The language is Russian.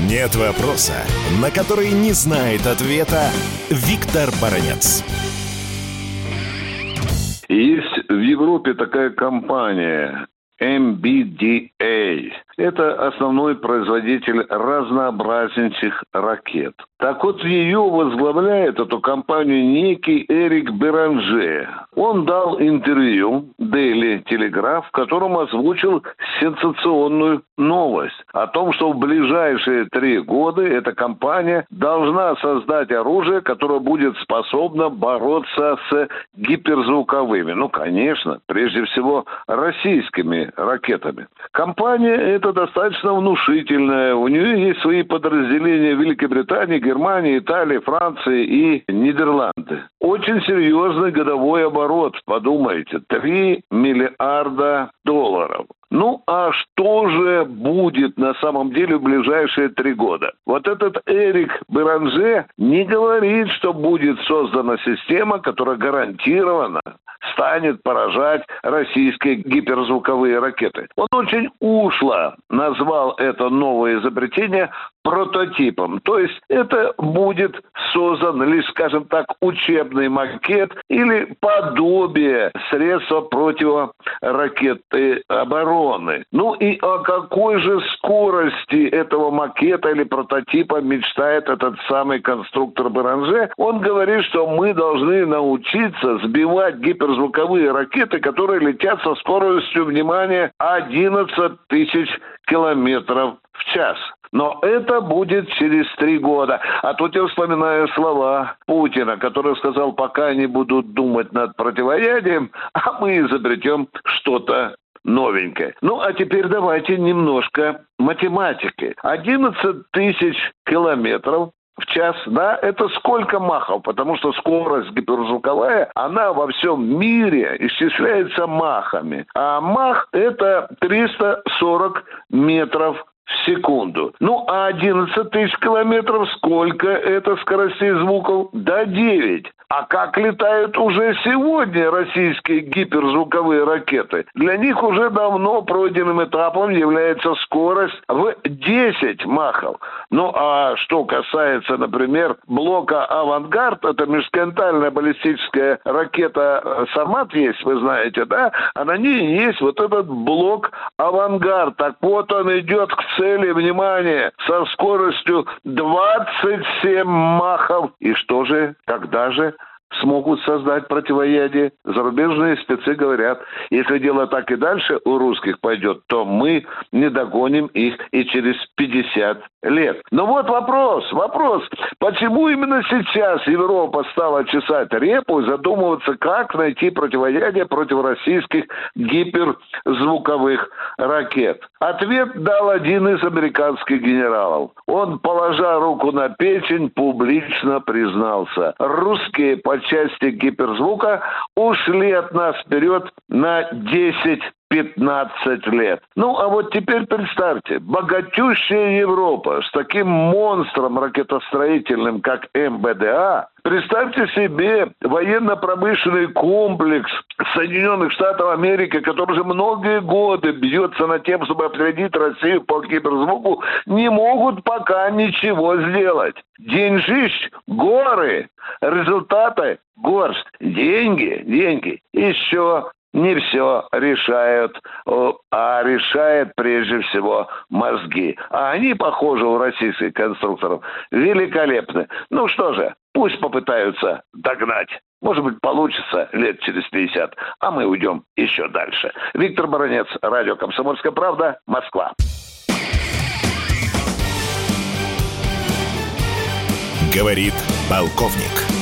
Нет вопроса, на который не знает ответа Виктор Баранец. Есть в Европе такая компания MBDA. Это основной производитель разнообразнейших ракет. Так вот, ее возглавляет эту компанию некий Эрик Беранже. Он дал интервью Daily Telegraph, в котором озвучил сенсационную новость о том, что в ближайшие три года эта компания должна создать оружие, которое будет способно бороться с гиперзвуковыми, ну, конечно, прежде всего российскими ракетами. Компания эта достаточно внушительная, у нее есть свои подразделения в Великобритании, Германии, Италии, Франции и Нидерланды. Очень серьезный годовой оборот, подумайте, 3 миллиарда долларов. Ну, а что же будет на самом деле в ближайшие три года? Вот этот Эрик Беранже не говорит, что будет создана система, которая гарантированно станет поражать российские гиперзвуковые ракеты. Он очень ушло назвал это новое изобретение прототипом. То есть это будет создан лишь, скажем так, учебный макет или подобие средства противоракетной обороны. Ну и о какой же скорости этого макета или прототипа мечтает этот самый конструктор Баранже? Он говорит, что мы должны научиться сбивать гиперзвуковые ракеты, которые летят со скоростью, внимания 11 тысяч километров в час. Но это будет через три года. А тут я вспоминаю слова Путина, который сказал, пока они будут думать над противоядием, а мы изобретем что-то новенькое. Ну, а теперь давайте немножко математики. 11 тысяч километров в час, да, это сколько махов, потому что скорость гиперзвуковая, она во всем мире исчисляется махами. А мах это 340 метров в секунду. Ну, а 11 тысяч километров сколько это скоростей звуков? До 9. А как летают уже сегодня российские гиперзвуковые ракеты? Для них уже давно пройденным этапом является скорость в 10 махов. Ну а что касается, например, блока «Авангард», это межконтинентальная баллистическая ракета «Сармат» есть, вы знаете, да? А на ней есть вот этот блок «Авангард». Так вот он идет к цели, внимание, со скоростью 27 махов. И что же, когда же смогут создать противоядие. Зарубежные спецы говорят, если дело так и дальше у русских пойдет, то мы не догоним их и через 50 лет. Но вот вопрос, вопрос. Почему именно сейчас Европа стала чесать репу и задумываться, как найти противоядие против российских гиперзвуковых ракет? Ответ дал один из американских генералов. Он, положа руку на печень, публично признался. Русские по части гиперзвука ушли от нас вперед на 10 15 лет. Ну, а вот теперь представьте, богатющая Европа с таким монстром ракетостроительным, как МБДА, Представьте себе военно-промышленный комплекс Соединенных Штатов Америки, который уже многие годы бьется над тем, чтобы опередить Россию по киберзвуку, не могут пока ничего сделать. Деньжищ, горы, результаты, горсть, деньги, деньги. Еще не все решают, а решает прежде всего мозги. А они, похоже, у российских конструкторов великолепны. Ну что же, пусть попытаются догнать. Может быть, получится лет через 50, а мы уйдем еще дальше. Виктор Баранец, радио «Комсомольская правда», Москва. Говорит полковник.